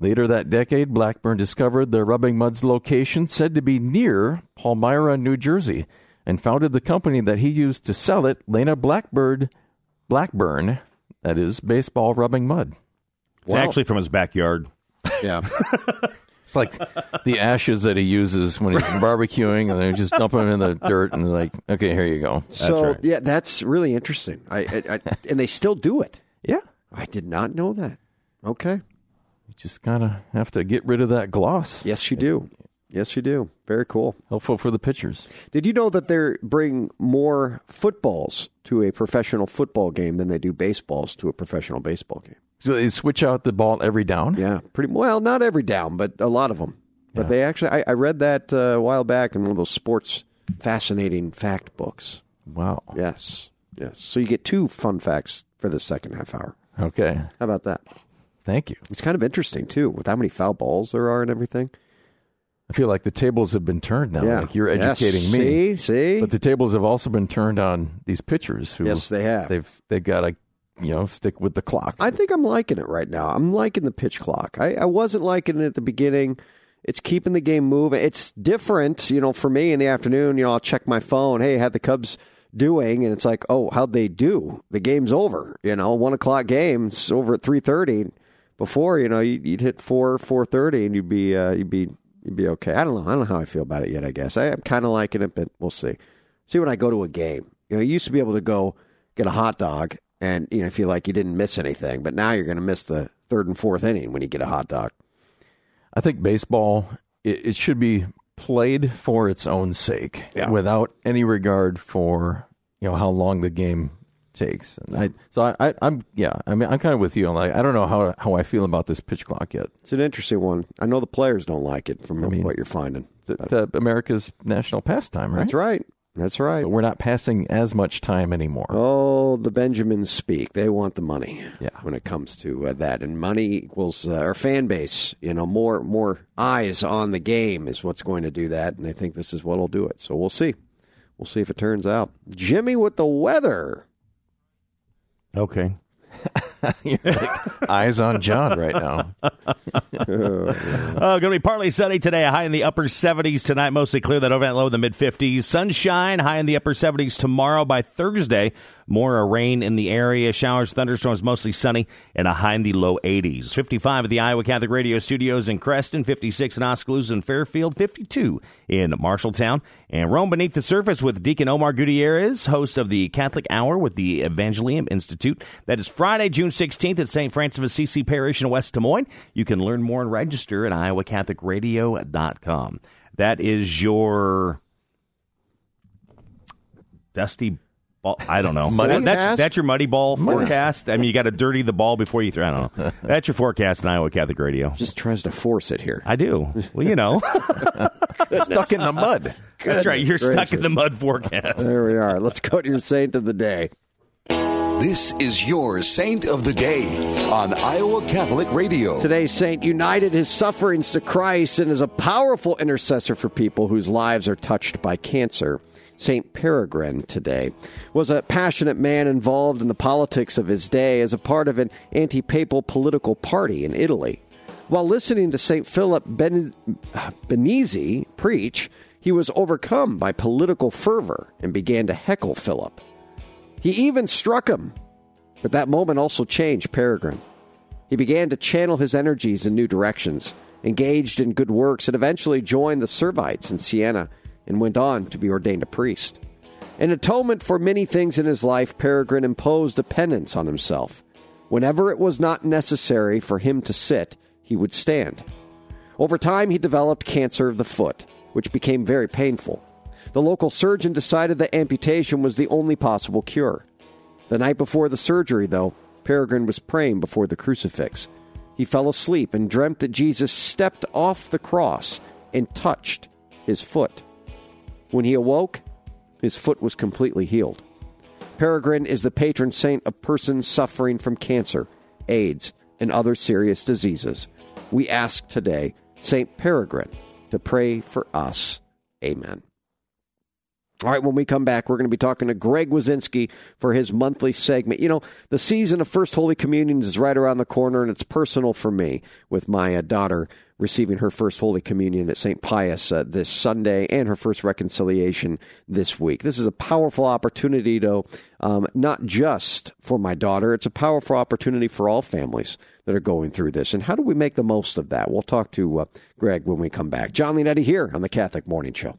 Later that decade, Blackburne discovered the rubbing mud's location, said to be near Palmyra, New Jersey, and founded the company that he used to sell it, Lena Blackbird Blackburne, that is, baseball rubbing mud. It's actually from his backyard. Yeah. It's like the ashes that he uses when he's barbecuing, and they just dump them in the dirt, and like, "Okay, here you go." So yeah, that's really interesting. I, I, I and they still do it. Yeah, I did not know that. Okay. You just kind of have to get rid of that gloss. Yes, you do. Yes, you do. Very cool. Helpful for the pitchers. Did you know that they bring more footballs to a professional football game than they do baseballs to a professional baseball game? So they switch out the ball every down. Yeah, pretty well. Not every down, but a lot of them. But they actually, I, I read that uh, a while back in one of those sports fascinating fact books. Wow. Yes, yes. So you get two fun facts for the second half hour. Okay. How about that? Thank you. It's kind of interesting too, with how many foul balls there are and everything. I feel like the tables have been turned now. Yeah. Like you're Yes. educating me. See, see. But the tables have also been turned on these pitchers. Who Yes, they have. They've they got to you know stick with the clock. I think I'm liking it right now. I'm liking the pitch clock. I, I wasn't liking it at the beginning. It's keeping the game moving. It's different, you know, for me in the afternoon, you know, I'll check my phone. Hey, had the Cubs doing? And it's like, oh, how'd they do? The game's over. You know, one o'clock game's over at three thirty. Before, you know, you'd, hit four, four thirty, and you'd be, uh, you'd be, you'd be okay. I don't know. I don't know how I feel about it yet. I guess I, I'm kind of liking it, but we'll see. See when I go to a game. You know, you used to be able to go get a hot dog and you know feel like you didn't miss anything, but now you're going to miss the third and fourth inning when you get a hot dog. I think baseball it, it should be played for its own sake, Yeah. without any regard for you know how long the game takes. And I, so I, I, I'm yeah, I mean I'm kind of with you. Like I don't know how how I feel about this pitch clock yet. It's an interesting one. I know the players don't like it from what you're finding. It's uh, America's national pastime, right? That's right. That's right. But we're not passing as much time anymore. Oh, the Benjamins speak. They want the money. Yeah. When it comes to uh, that, and money equals uh, our fan base. You know, more more eyes on the game is what's going to do that, and I think this is what'll do it. So we'll see. We'll see if it turns out. Jimmy with the weather. Okay. like eyes on Jon right now. uh, going to be partly sunny today, high in the upper 70s tonight, mostly clear. That overnight low in the mid 50s. Sunshine, high in the upper 70s tomorrow. By Thursday, more rain in the area. Showers, thunderstorms, mostly sunny, and a high in the low 80s. 55 at the Iowa Catholic Radio Studios in Creston, 56 in Oskaloosa and Fairfield, 52 in Marshalltown. And roam beneath the surface with Deacon Omar Gutierrez, host of the Catholic Hour with the Evangelium Institute. That is Friday, June 16th at St. Francis of Assisi Parish in West Des Moines. You can learn more and register at iowacatholicradio.com. That is your dusty ball. I don't know. Muddy that's, that's your muddy ball forecast. I mean, you got to dirty the ball before you throw. I don't know. That's your forecast in Iowa Catholic Radio. Just tries to force it here. I do. Well, you know, Stuck in the mud. That's right. You're stuck in the mud forecast. There we are. Let's go to your saint of the day. This is your Saint of the Day on Iowa Catholic Radio. Today's saint united his sufferings to Christ and is a powerful intercessor for people whose lives are touched by cancer. Saint Peregrine today was a passionate man involved in the politics of his day as a part of an anti papal political party in Italy. While listening to St. Philip ben- Benizi preach, he was overcome by political fervor and began to heckle Philip. He even struck him, but that moment also changed Peregrine. He began to channel his energies in new directions, engaged in good works, and eventually joined the Servites in Siena and went on to be ordained a priest. In atonement for many things in his life, Peregrine imposed a penance on himself. Whenever it was not necessary for him to sit, he would stand. Over time, he developed cancer of the foot, which became very painful. The local surgeon decided that amputation was the only possible cure. The night before the surgery, though, Peregrine was praying before the crucifix. He fell asleep and dreamt that Jesus stepped off the cross and touched his foot. When he awoke, his foot was completely healed. Peregrine is the patron saint of persons suffering from cancer, AIDS, and other serious diseases. We ask today Saint Peregrine to pray for us. Amen. All right, when we come back, we're going to be talking to Greg Wasinski for his monthly segment. You know, the season of First Holy Communion is right around the corner, and it's personal for me with my uh, daughter receiving her first Holy Communion at St. Pius uh, this Sunday and her first reconciliation this week. This is a powerful opportunity, though, um, not just for my daughter, it's a powerful opportunity for all families that are going through this. And how do we make the most of that? We'll talk to uh, Greg when we come back. Jon Leonetti here on the Catholic Morning Show.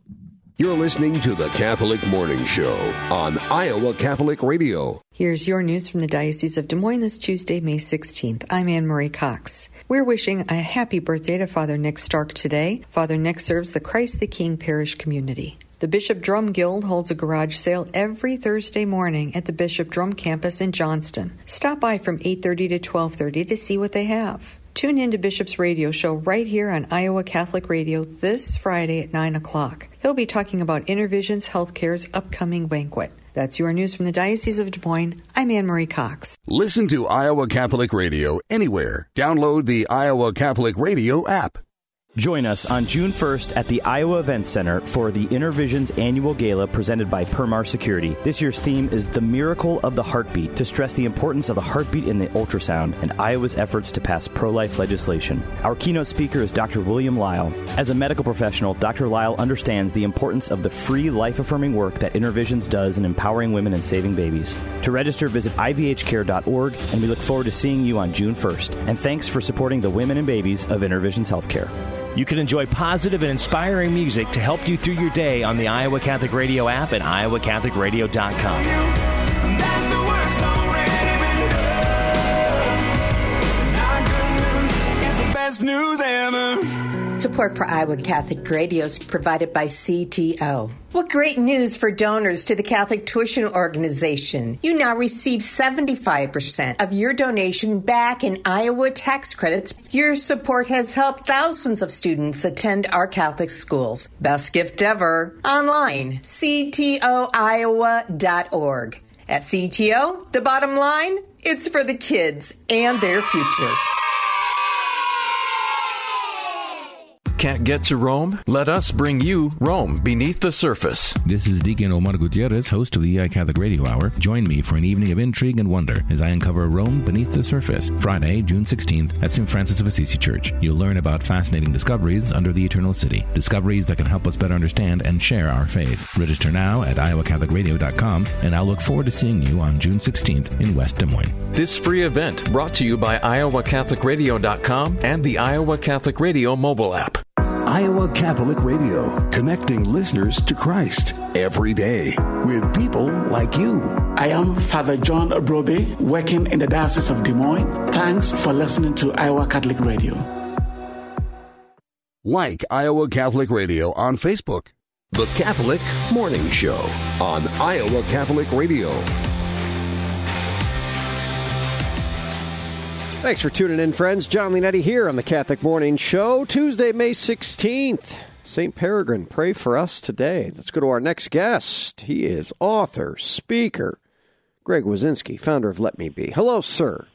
You're listening to the Catholic Morning Show on Iowa Catholic Radio. Here's your news from the Diocese of Des Moines this Tuesday, May 16th. I'm Anne Marie Cox. We're wishing a happy birthday to Father Nick Stark today. Father Nick serves the Christ the King parish community. The Bishop Drumm Guild holds a garage sale every Thursday morning at the Bishop Drumm campus in Johnston. Stop by from 8:30 to 12:30 to see what they have. Tune in to Bishop's radio show right here on Iowa Catholic Radio this Friday at 9 o'clock. He'll be talking about InnerVisions Healthcare's upcoming banquet. That's your news from the Diocese of Des Moines. I'm Anne Marie Cox. Listen to Iowa Catholic Radio anywhere. Download the Iowa Catholic Radio app. Join us on June 1st at the Iowa Event Center for the InnerVisions Annual Gala presented by Per Mar Security. This year's theme is The Miracle of the Heartbeat to stress the importance of the heartbeat in the ultrasound and Iowa's efforts to pass pro life legislation. Our keynote speaker is Dr. William Lyle. As a medical professional, Dr. Lyle understands the importance of the free life affirming work that InnerVisions does in empowering women and saving babies. To register, visit ivhcare.org, and we look forward to seeing you on June 1st. And thanks for supporting the women and babies of InnerVisions Healthcare. You can enjoy positive and inspiring music to help you through your day on the Iowa Catholic Radio app at iowacatholicradio.com. News ever. Support for Iowa Catholic Radio is provided by CTO. What great news for donors to the Catholic Tuition Organization. You now receive 75% of your donation back in Iowa tax credits. Your support has helped thousands of students attend our Catholic schools. Best gift ever. Online, ctoiowa.org. At CTO, the bottom line, it's for the kids and their future. Can't get to Rome? Let us bring you Rome beneath the surface. This is Deacon Omar Gutierrez, host of the EI Catholic Radio Hour. Join me for an evening of intrigue and wonder as I uncover Rome beneath the surface. Friday, June 16th at St. Francis of Assisi Church. You'll learn about fascinating discoveries under the eternal city. Discoveries that can help us better understand and share our faith. Register now at iowacatholicradio.com and I'll look forward to seeing you on June 16th in West Des Moines. This free event brought to you by iowacatholicradio.com and the Iowa Catholic Radio mobile app. Iowa Catholic Radio, connecting listeners to Christ every day with people like you. I am Father John Obrobe, working in the Diocese of Des Moines. Thanks for listening to Iowa Catholic Radio. Like Iowa Catholic Radio on Facebook. The Catholic Morning Show on Iowa Catholic Radio. Thanks for tuning in, friends. Jon Leonetti here on the Catholic Morning Show, Tuesday, May 16th. St. Peregrine, pray for us today. Let's go to our next guest. He is author, speaker, Greg Wasinski, founder of Let Me Be. Hello, sir.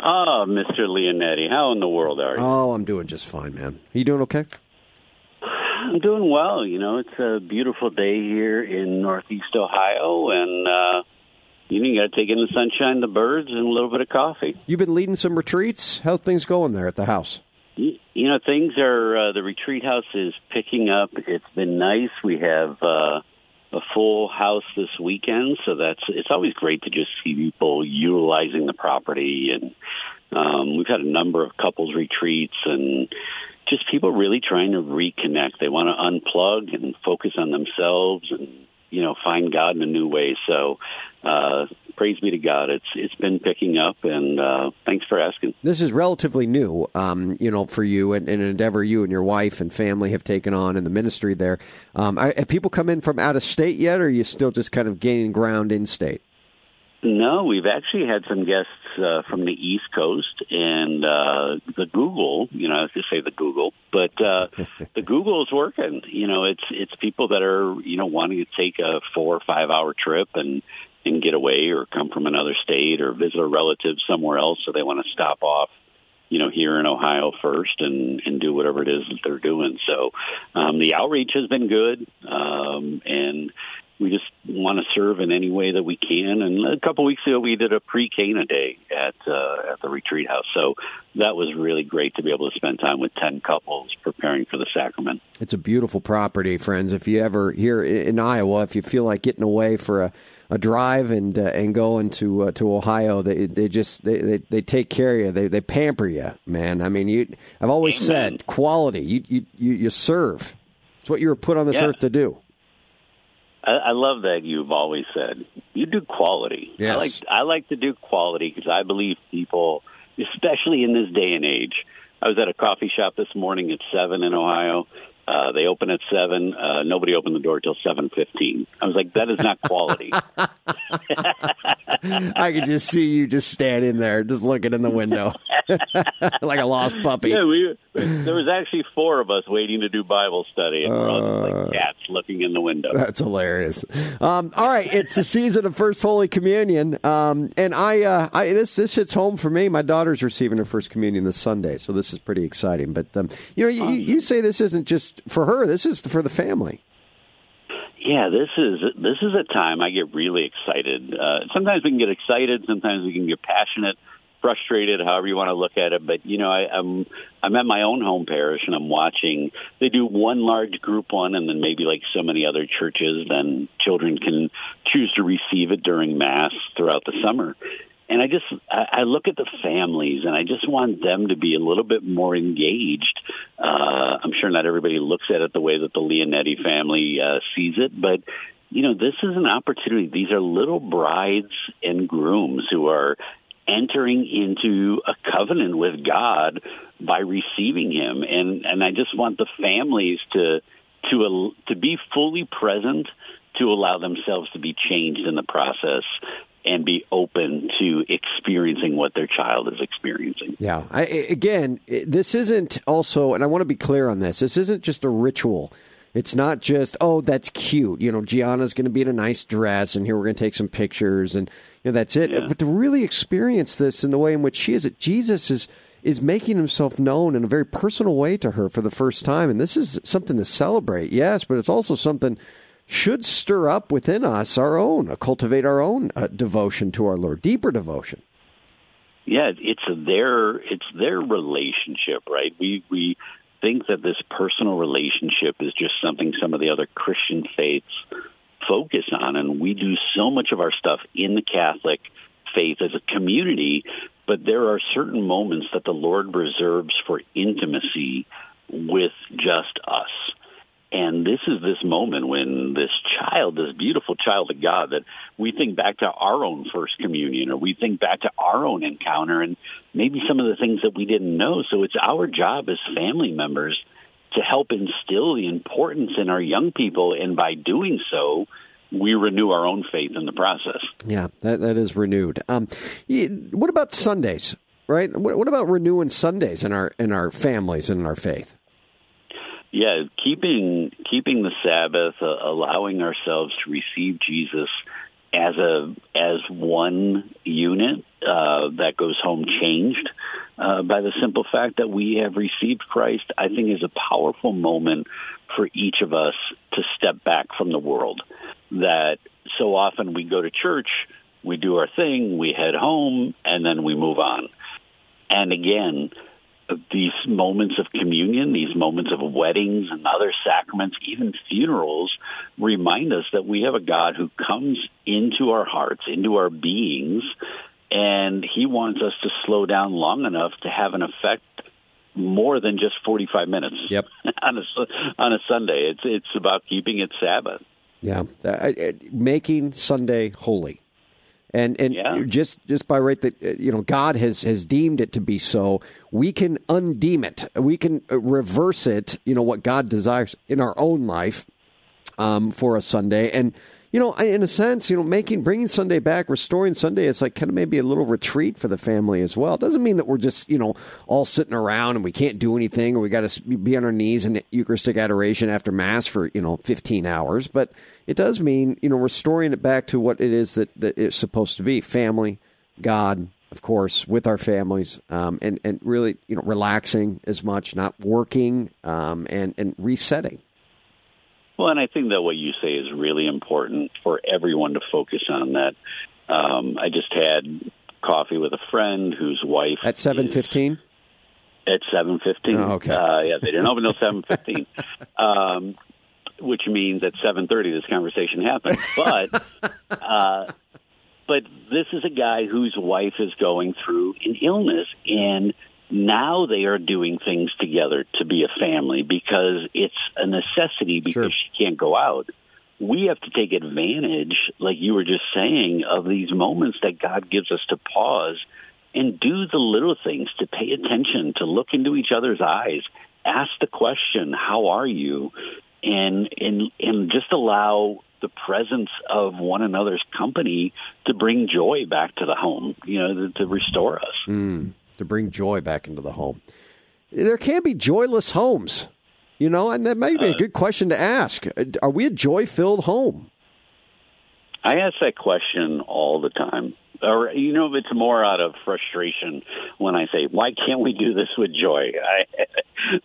Ah, Mr. Leonetti, how in the world are you? Oh, I'm doing just fine, man. Are you doing okay? I'm doing well. You know, it's a beautiful day here in Northeast Ohio, and uh, you know, you got to take in the sunshine, the birds, and a little bit of coffee. You've been leading some retreats. How's things going there at the house? You, you know, things are. Uh, the retreat house is picking up. It's been nice. We have uh, a full house this weekend, so that's. It's always great to just see people utilizing the property, and um, we've had a number of couples retreats and just people really trying to reconnect. They want to unplug and focus on themselves and you know find God in a new way. So uh, praise be to God. It's it's been picking up, and uh, thanks for asking. This is relatively new, um, you know, for you and, and, an endeavor you and your wife and family have taken on in the ministry there. Um, have people come in from out of state yet, or are you still just kind of gaining ground in state? No, we've actually had some guests uh, from the East Coast and uh, the Google. You know, I have to say the Google, but uh, the Google is working. You know, it's it's people that are you know wanting to take a four or five hour trip and and get away, or come from another state, or visit a relative somewhere else, so they want to stop off. You know, here in Ohio first, and and do whatever it is that they're doing. So, um, the outreach has been good, um, and we just want to serve in any way that we can. And a couple weeks ago, we did a pre-Cana day at uh, at the retreat house, so that was really great to be able to spend time with ten couples preparing for the sacrament. It's a beautiful property, friends. If you ever here in Iowa, if you feel like getting away for a a drive and uh, and going to uh, to Ohio, they they just they, they, they take care of you. They they pamper you, man. I mean, you. I've always Amen. said quality. You, you you you serve. It's what you were put on this Yeah. earth to do. I, I love that you've always said you do quality. Yes. I like I like to do quality because I believe people, especially in this day and age. I was at a coffee shop this morning at seven in Ohio. Uh, they open at seven. Uh, nobody opened the door till seven fifteen. I was like, that is not quality. I could just see you just standing there, just looking in the window, like a lost puppy. Yeah, we there was actually four of us waiting to do Bible study, and we're all just like cats looking in the window. Uh, That's hilarious. Um, all right, it's the season of First Holy Communion, um, and I, uh, I this this hits home for me. My daughter's receiving her first communion this Sunday, so this is pretty exciting. But um, you know, you, you say this isn't just for her; this is for the family. Yeah, this is this is a time I get really excited. Uh, sometimes we can get excited, sometimes we can get passionate, frustrated, however you want to look at it. But you know, I, I'm I'm at my own home parish and I'm watching. They do one large group one, and then maybe like so many other churches, then children can choose to receive it during mass throughout the summer. And I just I, I look at the families, and I just want them to be a little bit more engaged. Uh, I'm sure not everybody looks at it the way that the Leonetti family uh, sees it, but you know, this is an opportunity. These are little brides and grooms who are entering into a covenant with God by receiving Him, and and I just want the families to to to be fully present, to allow themselves to be changed in the process, and be open to experiencing what their child is experiencing. Yeah. I, again, this isn't also, and I want to be clear on this. This isn't just a ritual. It's not just, oh, that's cute. You know, Gianna's going to be in a nice dress, and here we're going to take some pictures, and you know, that's it. But to really experience this in the way in which she is, it Jesus is is making himself known in a very personal way to her for the first time. And this is something to celebrate, yes, but it's also something should stir up within us our own, uh, cultivate our own uh, devotion to our Lord, deeper devotion. Yeah, it's their it's their relationship, right? We we think that this personal relationship is just something some of the other Christian faiths focus on, and we do so much of our stuff in the Catholic faith as a community, but there are certain moments that the Lord reserves for intimacy with just us. And this is this moment when this child, this beautiful child of God, that we think back to our own first communion or we think back to our own encounter and maybe some of the things that we didn't know. So it's our job as family members to help instill the importance in our young people. And by doing so, we renew our own faith in the process. Yeah, that, that is renewed. Um, what about Sundays? Right? What, what about renewing Sundays in our in our families and in our faith? Yeah, keeping keeping the Sabbath, uh, allowing ourselves to receive Jesus as a as one unit uh, that goes home changed uh, by the simple fact that we have received Christ, I think is a powerful moment for each of us to step back from the world. That so often we go to church, we do our thing, we head home, and then we move on. And again, these moments of communion, these moments of weddings and other sacraments, even funerals, remind us that we have a God who comes into our hearts, into our beings, and he wants us to slow down long enough to have an effect more than just 45 minutes yep. on a on a Sunday. It's it's about keeping it Sabbath. Yeah, uh, making Sunday holy and and yeah. just just by right that uh, you know God has has deemed it to be so, we can undeem it. We can uh, reverse it. You know what God desires in our own life um, for a Sunday, and you know, in a sense, you know, making bringing Sunday back, restoring Sunday is like kind of maybe a little retreat for the family as well. It doesn't mean that we're just you know all sitting around and we can't do anything or we got to be on our knees in Eucharistic adoration after Mass for you know 15 hours, but it does mean you know restoring it back to what it is that, that it's supposed to be: family, God, of course, with our families, um, and and really you know relaxing as much, not working, um, and and resetting. Well, and I think that what you say is really important for everyone to focus on. That um, I just had coffee with a friend whose wife at seven fifteen. At seven fifteen. Oh, okay. Uh, yeah, they didn't open until seven fifteen. Um, which means at seven thirty this conversation happened. But uh, but this is a guy whose wife is going through an illness and now they are doing things together to be a family because it's a necessity because sure. she can't go out. We have to take advantage, like you were just saying, of these moments that God gives us to pause and do the little things, to pay attention, to look into each other's eyes, ask the question, "How are you?" and and and just allow the presence of one another's company to bring joy back to the home, you know, to, to restore us. Mm to bring joy back into the home. There can be joyless homes, you know, and that may be a uh, good question to ask. Are we a joy filled home? I ask that question all the time. Or, you know, it's more out of frustration when I say, why can't we do this with joy? I,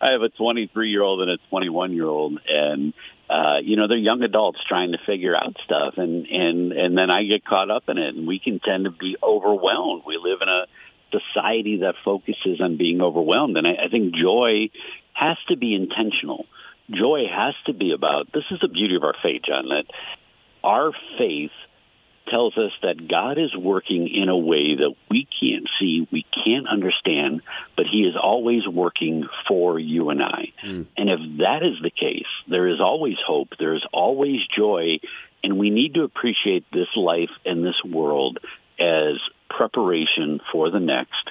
I have a 23 year old and a 21 year old, and uh, you know they're young adults trying to figure out stuff, and and and then I get caught up in it, and we can tend to be overwhelmed. We live in a society that focuses on being overwhelmed. And I, I think joy has to be intentional. Joy has to be about this is the beauty of our faith, Jon, that our faith tells us that God is working in a way that we can't see, we can't understand, but He is always working for you and I. Mm. And if that is the case, there is always hope, there is always joy, and we need to appreciate this life and this world as preparation for the next,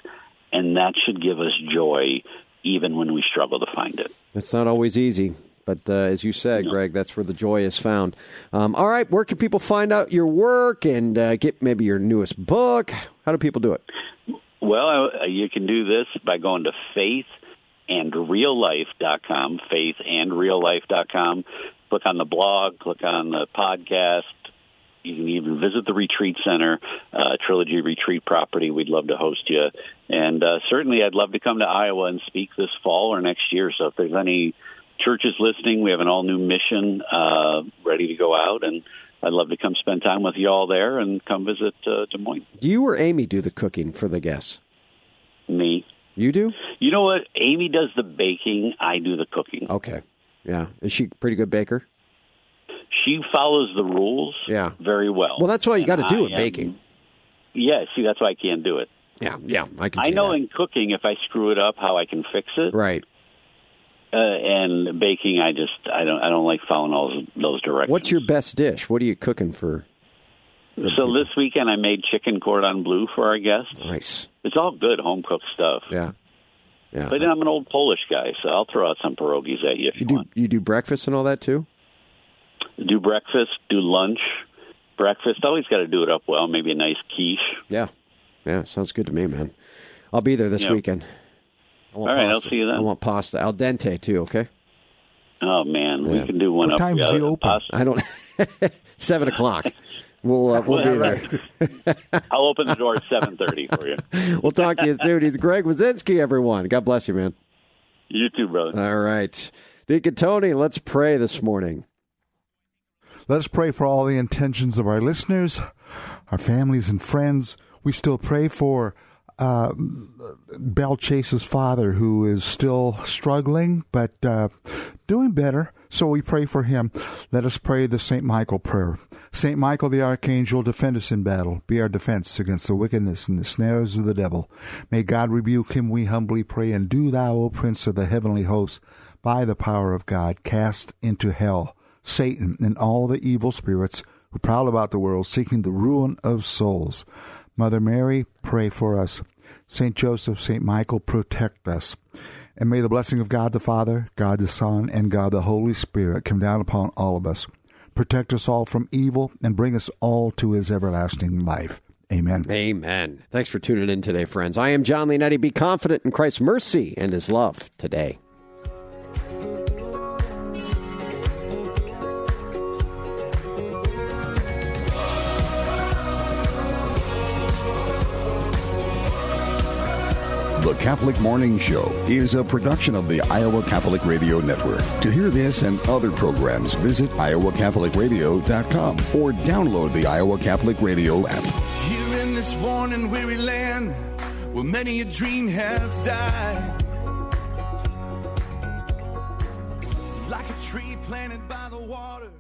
and that should give us joy even when we struggle to find it. It's not always easy. But uh, as you said. Greg, that's where the joy is found. Um, all right, where can people find out your work and uh, get maybe your newest book? How do people do it? Well, uh, you can do this by going to faithandreallife.com, faithandreallife.com. Click on the blog, click on the podcast, You can even visit the retreat center, uh, Trilogy Retreat property. We'd love to host you. And uh, certainly, I'd love to come to Iowa and speak this fall or next year. So if there's any churches listening, we have an all new mission uh, ready to go out. And I'd love to come spend time with you all there and come visit uh, Des Moines. Do you or Amy do the cooking for the guests? Me. You do? You know what? Amy does the baking. I do the cooking. Okay. Yeah. Is she a pretty good baker? She follows the rules Yeah. very well. Well, that's why you got to do it, am- baking. Yeah, see, that's why I can't do it. Yeah, yeah, I can I know that. in cooking, if I screw it up, how I can fix it. Right. Uh, and baking, I just I don't I don't like following all those, directions. What's your best dish? What are you cooking for? So this weekend, I made chicken cordon bleu for our guests. Nice. It's all good home cooked stuff. Yeah. Yeah. But then I'm an old Polish guy, so I'll throw out some pierogies at you if you, You do you do breakfast and all that too? Do breakfast, do lunch. Breakfast, always got to do it up well. Maybe a nice quiche. Yeah. Yeah, sounds good to me, man. I'll be there this Yeah. weekend. I want All right, I'll see you then. I want pasta al dente too. Okay. Oh man, Yeah. we can do one What up. time does yeah, he open? pasta. I don't. Seven o'clock. We'll uh, we'll be there. I'll open the door at seven thirty for you. we'll talk to you soon. He's Greg Wasinski, everyone. God bless you, man. You too, brother. All right. Deacon Tony, let's pray this morning. Let us pray for all the intentions of our listeners, our families and friends. We still pray for uh, Bell Chase's father, who is still struggling, but uh, doing better. So we pray for him. Let us pray the St. Michael prayer. St. Michael the Archangel, defend us in battle. Be our defense against the wickedness and the snares of the devil. May God rebuke him, we humbly pray. And do thou, O Prince of the heavenly hosts, by the power of God, cast into hell Satan and all the evil spirits who prowl about the world seeking the ruin of souls. Mother Mary, pray for us. Saint Joseph, Saint Michael, protect us. And may the blessing of God the Father, God the Son, and God the Holy Spirit come down upon all of us. Protect us all from evil and bring us all to his everlasting life. Amen. Amen. Thanks for tuning in today, friends. I am Jon Leonetti. Be confident in Christ's mercy and his love today. The Catholic Morning Show is a production of the Iowa Catholic Radio Network. To hear this and other programs, visit iowacatholicradio.com or download the Iowa Catholic Radio app. Here in this worn and weary land, where many a dream has died. Like a tree planted by the water.